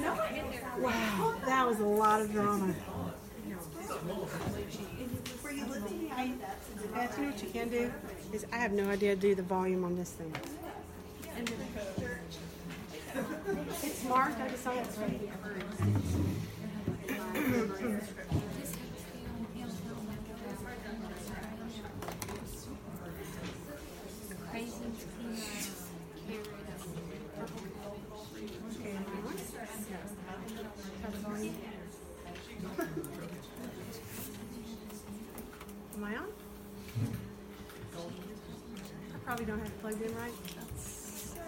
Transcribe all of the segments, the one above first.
Wow, that was a lot of drama. Were you know what you can do? Is I have no idea to do the volume on this thing. It's marked, I just Am I on? I probably don't have it plugged in right. So,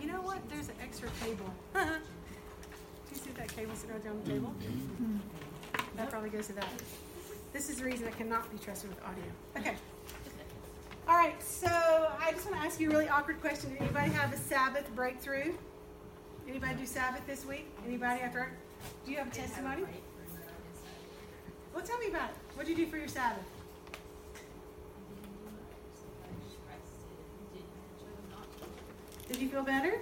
you know what? There's an extra cable. Do you see that cable sitting right there on the table? That probably goes to that. This is the reason I cannot be trusted with audio. Okay. All right, so I just want to ask you a really awkward question. Did anybody have a Sabbath breakthrough? Anybody do Sabbath this week? Anybody after? Do you have a testimony? Well, tell me about it. What did you do for your Sabbath? Did you feel better?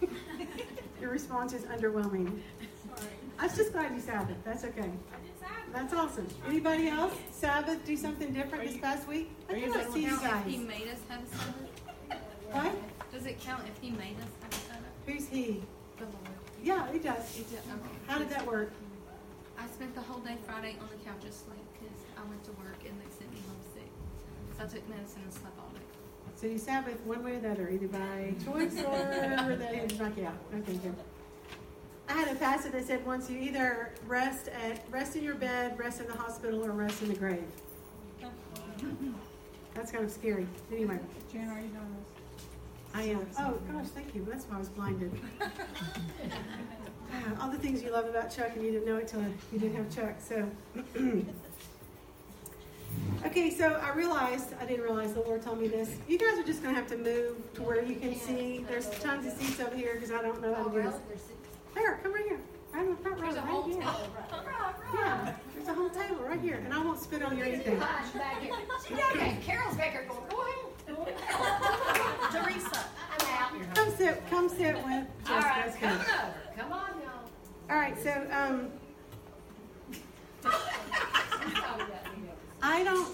Your response is underwhelming. I was just glad you Sabbath. That's okay. Sabbath. That's awesome. Anybody else? Sabbath, do something different this past week? I cannot see you count if he guys. made us have a Sabbath? What? Does it count if he made us have a Sabbath? Who's he? The Lord. Yeah, he does. He did, okay. How did that work? I spent the whole day Friday on the couch asleep because I went to work and they sent me home sick. So I took medicine and slept all day. So you Sabbath one way or the other, either by choice or they had to knock you out. Okay, good. I had a pastor that said once you either rest at rest in your bed, rest in the hospital, or rest in the grave. That's kind of scary. Anyway, Jan, are you doing this? I am. Oh gosh, thank you. That's why I was blinded. All the things you love about Chuck, and you didn't know it till you didn't have Chuck. So, okay. So I realized I didn't realize the Lord told me this. You guys are just going to have to move to where you can see. There's tons of seats over here because I don't know how to do this. There, come right here. Right in the front row, right here. Yeah, there's a whole table right here, and I won't spit on you or anything. Okay, Carol's back there going, go ahead. Teresa. I'm out. Come sit. Come sit with All Jessica. right, come over. Come on, y'all. All right. So, um, I don't.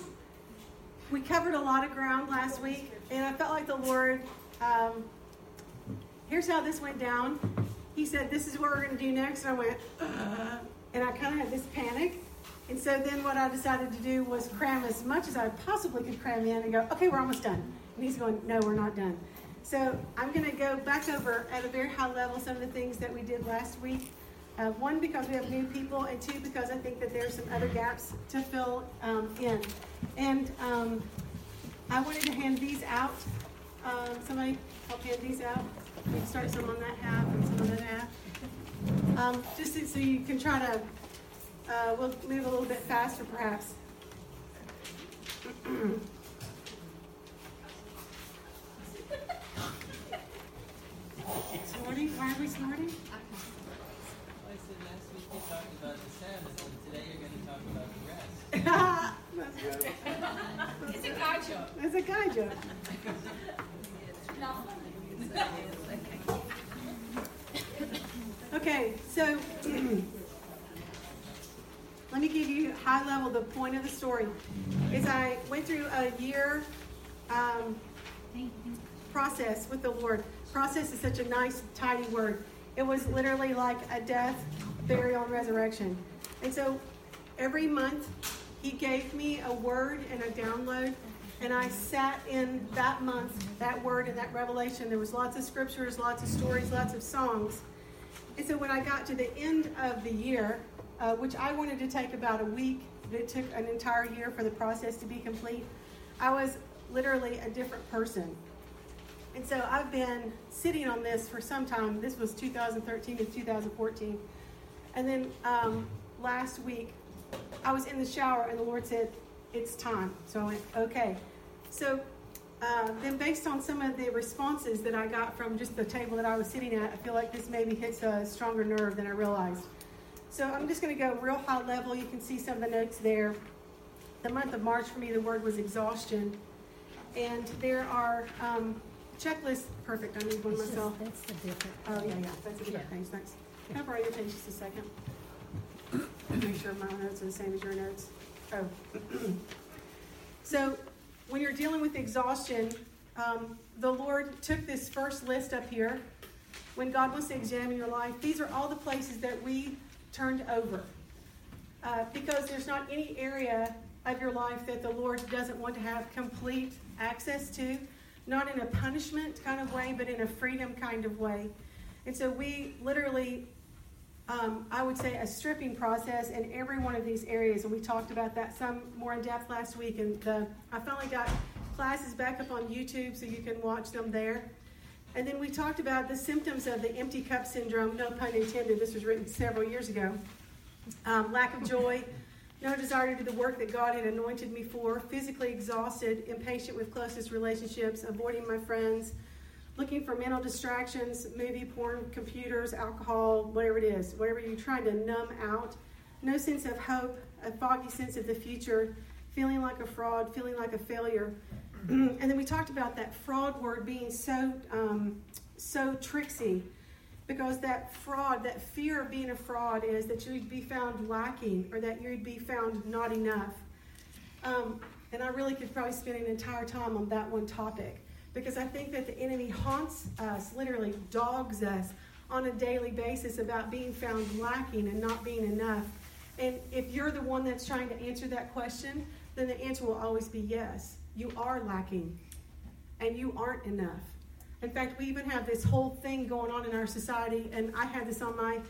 We covered a lot of ground last week, and I felt like the Lord. Um, here's how this went down. He said, "This is what we're going to do next," and I went, uh, and I kind of had this panic. And so then what I decided to do was cram as much as I possibly could cram in and go, "Okay, we're almost done." And he's going, "No, we're not done." So I'm going to go back over at a very high level some of the things that we did last week. Uh, one, because we have new people, and two, because I think that there are some other gaps to fill um, in. And um, I wanted to hand these out. Um, somebody help hand these out. We can start some on that half and some on that half. Um, just so, so you can try to, uh, we'll move a little bit faster perhaps. snorting? Why are we snorting? I said last week you talked about the Sabbath, and today you're going to talk about the rest. That's good. It's a guy joke. That's a guy joke. Okay, so let me give you high level the point of the story. Is I went through a year um, process with the Lord. Process is such a nice, tidy word. It was literally like a death, burial, and resurrection. And so every month, He gave me a word and a download. And I sat in that month, that word and that revelation. There was lots of scriptures, lots of stories, lots of songs. And so when I got to the end of the year, uh, which I wanted to take about a week, but it took an entire year for the process to be complete, I was literally a different person. And so I've been sitting on this for some time. This was 2013 to 2014. And then um, last week, I was in the shower and the Lord said, It's time. So I went, Okay. So uh, then, based on some of the responses that I got from just the table that I was sitting at, I feel like this maybe hits a stronger nerve than I realized. So I'm just going to go real high level. You can see some of the notes there. The month of March for me, the word was exhaustion. And there are um, checklist, perfect, I need one It's just- myself. That's the different. Oh, yeah, yeah, that's a different Yeah. page, thanks. Can I borrow your page just a second? Make sure my notes are the same as your notes. Oh. So, when you're dealing with exhaustion, um, the Lord took this first list up here. When God wants to examine your life, these are all the places that we turned over. Uh, because there's not any area of your life that the Lord doesn't want to have complete access to, not in a punishment kind of way, but in a freedom kind of way. And so we literally, um, I would say, a stripping process in every one of these areas, and we talked about that some more in depth last week. And the, I finally got classes back up on YouTube, so you can watch them there. And then we talked about the symptoms of the empty cup syndrome. No pun intended. This was written several years ago. Um, lack of joy, no desire to do the work that God had anointed me for, physically exhausted, impatient with closest relationships, avoiding my friends, looking for mental distractions, movie, porn, computers, alcohol, whatever it is, whatever you're trying to numb out, no sense of hope, a foggy sense of the future, feeling like a fraud, feeling like a failure. and then we talked about that fraud word being so um, so tricksy because that fraud, that fear of being a fraud is that you would be found lacking or that you would be found not enough. Um, and I really could probably spend an entire time on that one topic because I think that the enemy haunts us, literally dogs us on a daily basis about being found lacking and not being enough. And if you're the one that's trying to answer that question, then the answer will always be yes. You are lacking and you aren't enough. In fact, we even have this whole thing going on in our society, and I had this on my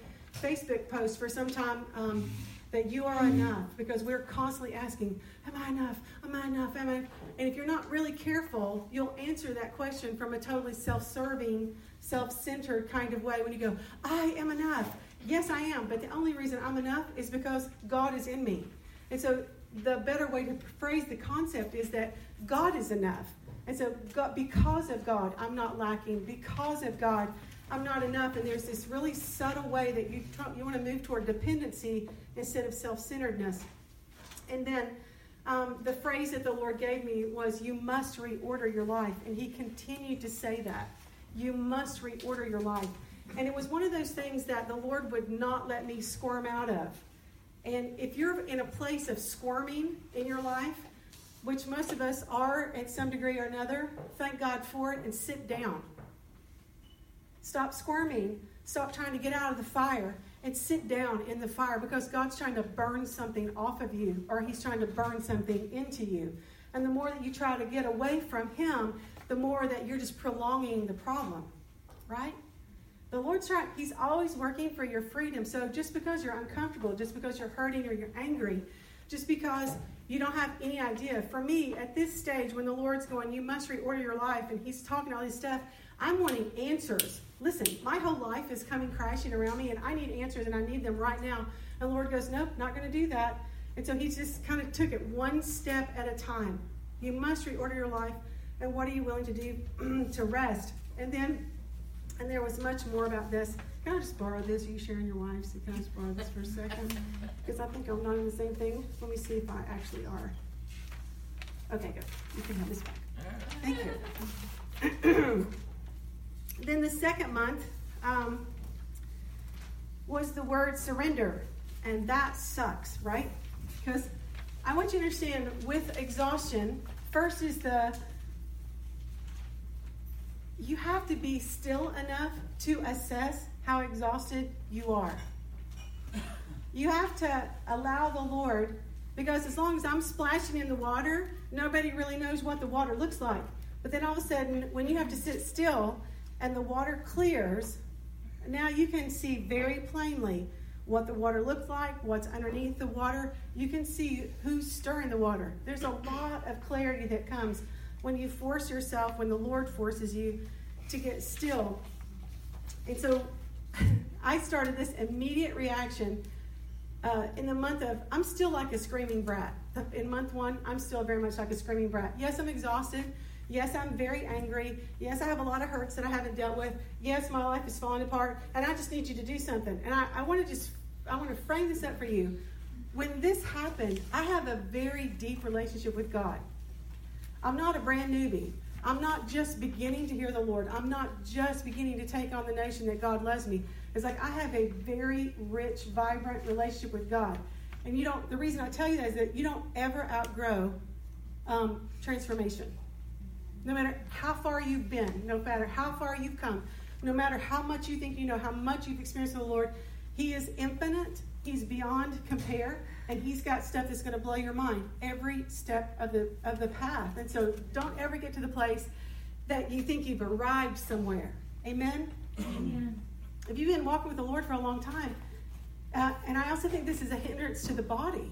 Facebook post for some time um, that you are enough because we're constantly asking, Am I enough? Am I enough? Am I? And if you're not really careful, you'll answer that question from a totally self serving, self centered kind of way when you go, I am enough. Yes, I am, but the only reason I'm enough is because God is in me. And so the better way to phrase the concept is that God is enough. And so, God, because of God, I'm not lacking. Because of God, I'm not enough. And there's this really subtle way that you try, you want to move toward dependency instead of self-centeredness. And then um, the phrase that the Lord gave me was, "You must reorder your life," and He continued to say that. You must reorder your life. And it was one of those things that the Lord would not let me squirm out of. And if you're in a place of squirming in your life, which most of us are at some degree or another, thank God for it and sit down. Stop squirming. Stop trying to get out of the fire and sit down in the fire because God's trying to burn something off of you or He's trying to burn something into you. And the more that you try to get away from Him, the more that you're just prolonging the problem, right? The Lord's trying, He's always working for your freedom. So just because you're uncomfortable, just because you're hurting or you're angry, just because you don't have any idea. For me, at this stage, when the Lord's going, you must reorder your life, and He's talking all this stuff, I'm wanting answers. Listen, my whole life is coming crashing around me, and I need answers, and I need them right now. And the Lord goes, nope, not going to do that. And so He just kind of took it one step at a time. You must reorder your life, and what are you willing to do to rest? And then, and there was much more about this. Can I just borrow this? Are you sharing your wives? Can I just borrow this for a second? Because I think I'm not in the same thing. Let me see if I actually are. Okay, good. You can have this back. Thank you. then the second month um, was the word surrender. And that sucks, right? Because I want you to understand with exhaustion, first is the you have to be still enough to assess how exhausted you are. You have to allow the Lord, because as long as I'm splashing in the water, nobody really knows what the water looks like. But then all of a sudden, when you have to sit still and the water clears, now you can see very plainly what the water looks like, what's underneath the water. You can see who's stirring the water. There's a lot of clarity that comes when you force yourself, when the Lord forces you to get still. And so I started this immediate reaction uh, in the month of, I'm still like a screaming brat. In month one, I'm still very much like a screaming brat. Yes, I'm exhausted. Yes, I'm very angry. Yes, I have a lot of hurts that I haven't dealt with. Yes, my life is falling apart. And I just need you to do something. And I, I want to just, I want to frame this up for you. When this happened, I have a very deep relationship with God. I'm not a brand newbie. I'm not just beginning to hear the Lord. I'm not just beginning to take on the nation that God loves me. It's like I have a very rich, vibrant relationship with God. And you don't, the reason I tell you that is that you don't ever outgrow um, transformation. No matter how far you've been, no matter how far you've come, no matter how much you think you know, how much you've experienced with the Lord, He is infinite, He's beyond compare, and He's got stuff that's going to blow your mind every step of the of the path. And so, don't ever get to the place that you think you've arrived somewhere. Amen. Amen. If you've been walking with the Lord for a long time, uh, and I also think this is a hindrance to the body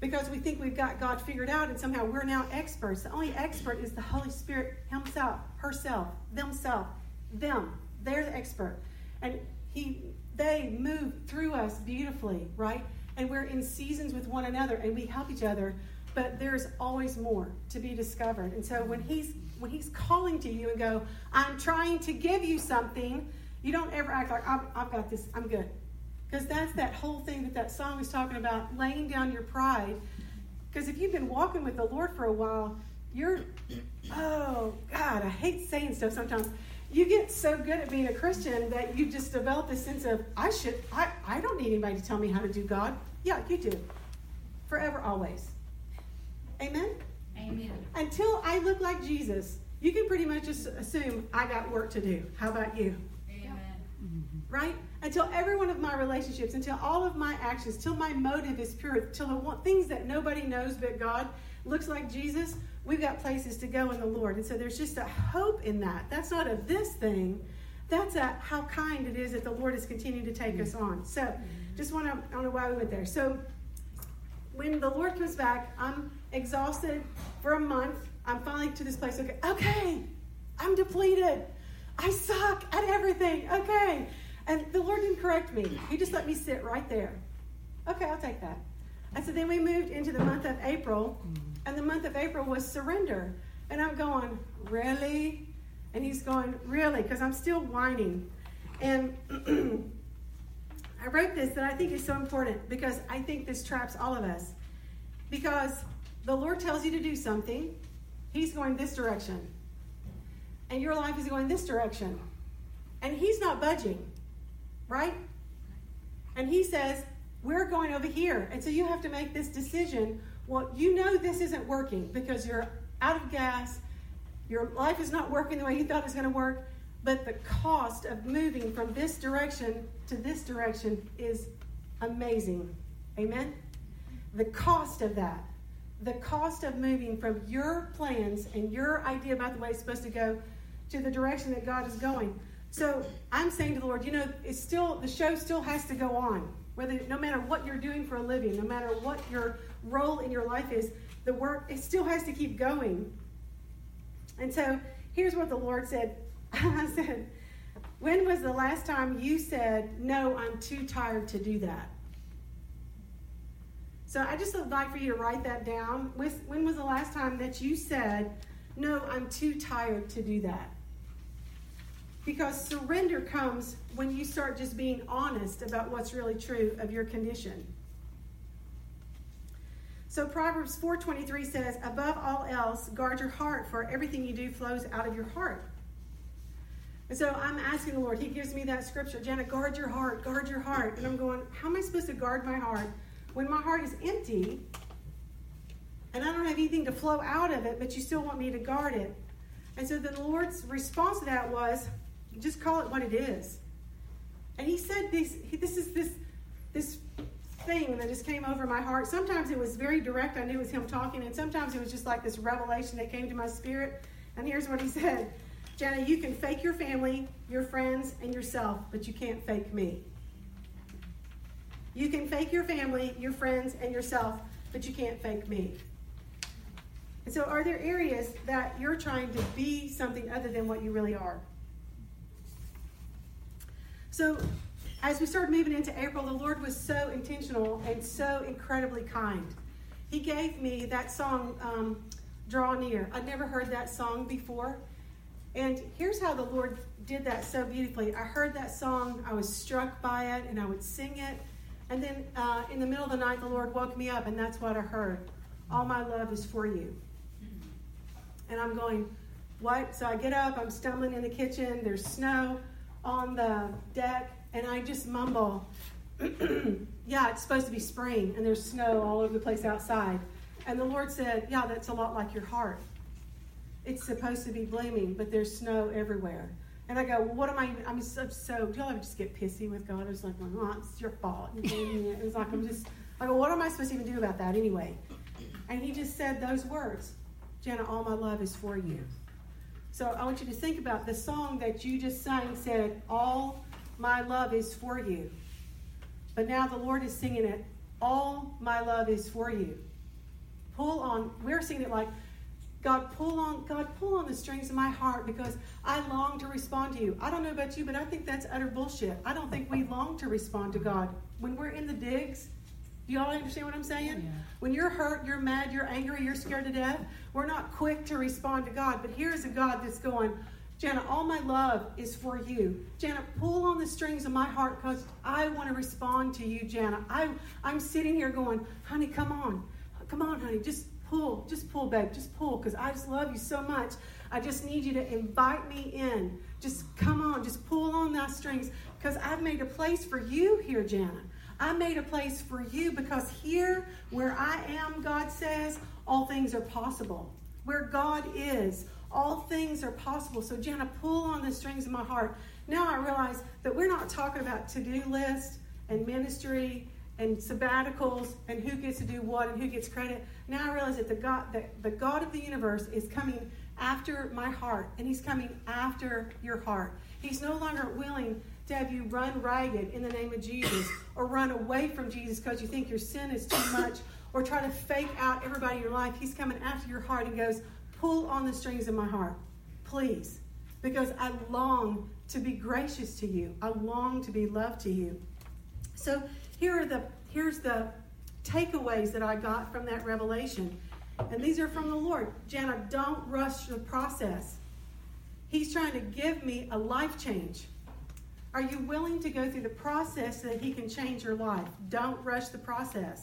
because we think we've got God figured out and somehow we're now experts. The only expert is the Holy Spirit Himself, herself, themselves, them. They're the expert. And He they move through us beautifully, right? And we're in seasons with one another and we help each other, but there's always more to be discovered. And so when he's when he's calling to you and go, I'm trying to give you something, you don't ever act like I've, I've got this, I'm good. Because that's that whole thing that that song is talking about, laying down your pride. Because if you've been walking with the Lord for a while, you're, oh, God, I hate saying stuff sometimes. You get so good at being a Christian that you just develop this sense of, I should, I, I don't need anybody to tell me how to do God. Yeah, you do. Forever, always. Amen? Amen. Until I look like Jesus, you can pretty much just assume I got work to do. How about you? Amen. right? Until every one of my relationships, until all of my actions, till my motive is pure, till the one, things that nobody knows but God looks like Jesus, we've got places to go in the Lord. And so there's just a hope in that. That's not a this thing. That's a how kind it is that the Lord is continuing to take us on. So just want to, I don't know why we went there. So when the Lord comes back, I'm exhausted for a month. I'm finally to this place. Okay, okay, I'm depleted. I suck at everything. Okay. And the Lord didn't correct me. He just let me sit right there. Okay, I'll take that. And so then we moved into the month of April, and the month of April was surrender. And I'm going, really? And he's going, really? Because I'm still whining. And I wrote this that I think is so important because I think this traps all of us. Because the Lord tells you to do something, He's going this direction. And your life is going this direction. And He's not budging, right? And He says, We're going over here. And so you have to make this decision. Well, you know this isn't working because you're out of gas, your life is not working the way you thought it was going to work. But the cost of moving from this direction to this direction is amazing. Amen? The cost of that, the cost of moving from your plans and your idea about the way it's supposed to go to the direction that God is going. So I'm saying to the Lord, you know, it's still the show still has to go on. Whether no matter what you're doing for a living, no matter what your role in your life is, the work it still has to keep going. And so here's what the Lord said I said, When was the last time you said, No, I'm too tired to do that? So I just would like for you to write that down. When was the last time that you said, No, I'm too tired to do that? Because surrender comes when you start just being honest about what's really true of your condition. So Proverbs 4:23 says, "Above all else, guard your heart, for everything you do flows out of your heart." And so I'm asking the Lord, He gives me that scripture, Jenna, guard your heart, guard your heart. And I'm going, how am I supposed to guard my heart when my heart is empty and I don't have anything to flow out of it, but you still want me to guard it? And so the Lord's response to that was, just call it what it is. And He said this, this is this, this thing that just came over my heart. Sometimes it was very direct, I knew it was Him talking, and sometimes it was just like this revelation that came to my spirit. And here's what He said. Jenna, you can fake your family, your friends, and yourself, but you can't fake me. You can fake your family, your friends, and yourself, but you can't fake me. And so, are there areas that you're trying to be something other than what you really are? So, as we started moving into April, the Lord was so intentional and so incredibly kind. He gave me that song, um, Draw Near. I'd never heard that song before. And here's how the Lord did that so beautifully. I heard that song, I was struck by it, and I would sing it. And then uh, in the middle of the night, the Lord woke me up, and that's what I heard. All my love is for you. And I'm going, what? So I get up, I'm stumbling in the kitchen, there's snow on the deck, and I just mumble, Yeah, it's supposed to be spring, and there's snow all over the place outside. And the Lord said, Yeah, that's a lot like your heart. It's supposed to be blooming, but there's snow everywhere. And I go, well, what am I? I'm so, so do y'all ever just get pissy with God? It's like, well, it's your fault. It's like, I'm just, I go, what am I supposed to even do about that anyway? And he just said those words Jenna, all my love is for you. So I want you to think about the song that you just sang said, All my love is for you. But now the Lord is singing it, All my love is for you. Pull on, we're singing it like, God, pull on, God, pull on the strings of my heart because I long to respond to you. I don't know about you, but I think that's utter bullshit. I don't think we long to respond to God. When we're in the digs, do y'all understand what I'm saying? Yeah. When you're hurt, you're mad, you're angry, you're scared to death, we're not quick to respond to God. But here's a God that's going, Jana, all my love is for you. Jana, pull on the strings of my heart because I want to respond to you, Jana. I, I'm sitting here going, honey, come on. Come on, honey. Just pull, just pull, babe, just pull, because I just love you so much. I just need you to invite me in. Just come on, just pull on that strings, because I've made a place for you here, Jana. I made a place for you because here, where I am, God says, all things are possible. Where God is, all things are possible. So, Jana, pull on the strings of my heart. Now I realize that we're not talking about to do list and ministry and sabbaticals and who gets to do what and who gets credit. Now I realize that the God, that the God of the universe is coming after my heart, and He's coming after your heart. He's no longer willing to have you run ragged in the name of Jesus or run away from Jesus because you think your sin is too much or try to fake out everybody in your life. He's coming after your heart and goes, Pull on the strings of my heart, please, because I long to be gracious to you. I long to be loved to you. So here are the here's the takeaways that I got from that revelation. And these are from the Lord. Jana, don't rush the process. He's trying to give me a life change. Are you willing to go through the process so that He can change your life? Don't rush the process.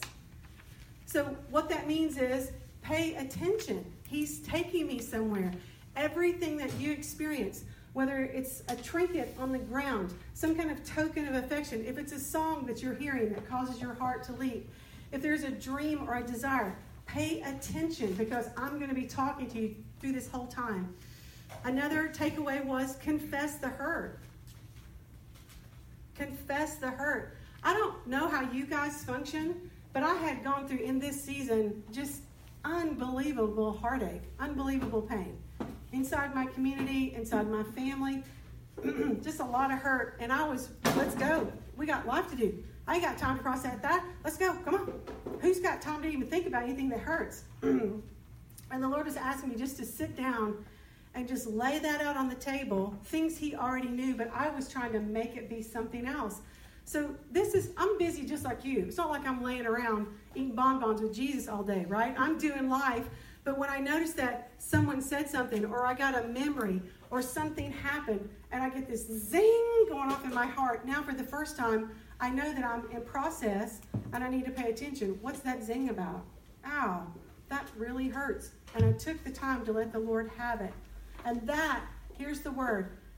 So, what that means is pay attention. He's taking me somewhere. Everything that you experience, whether it's a trinket on the ground, some kind of token of affection, if it's a song that you're hearing that causes your heart to leap, if there's a dream or a desire, pay attention because I'm going to be talking to you through this whole time. Another takeaway was confess the hurt. Confess the hurt. I don't know how you guys function, but I had gone through in this season just unbelievable heartache, unbelievable pain inside my community, inside my family, just a lot of hurt. And I was, let's go. We got life to do. I ain't got time to process that. Let's go. Come on. Who's got time to even think about anything that hurts? and the Lord was asking me just to sit down and just lay that out on the table, things He already knew, but I was trying to make it be something else. So this is, I'm busy just like you. It's not like I'm laying around eating bonbons with Jesus all day, right? I'm doing life. But when I notice that someone said something, or I got a memory, or something happened, and I get this zing going off in my heart, now for the first time, I know that I'm in process and I need to pay attention. What's that zing about? Ow, that really hurts. And I took the time to let the Lord have it. And that, here's the word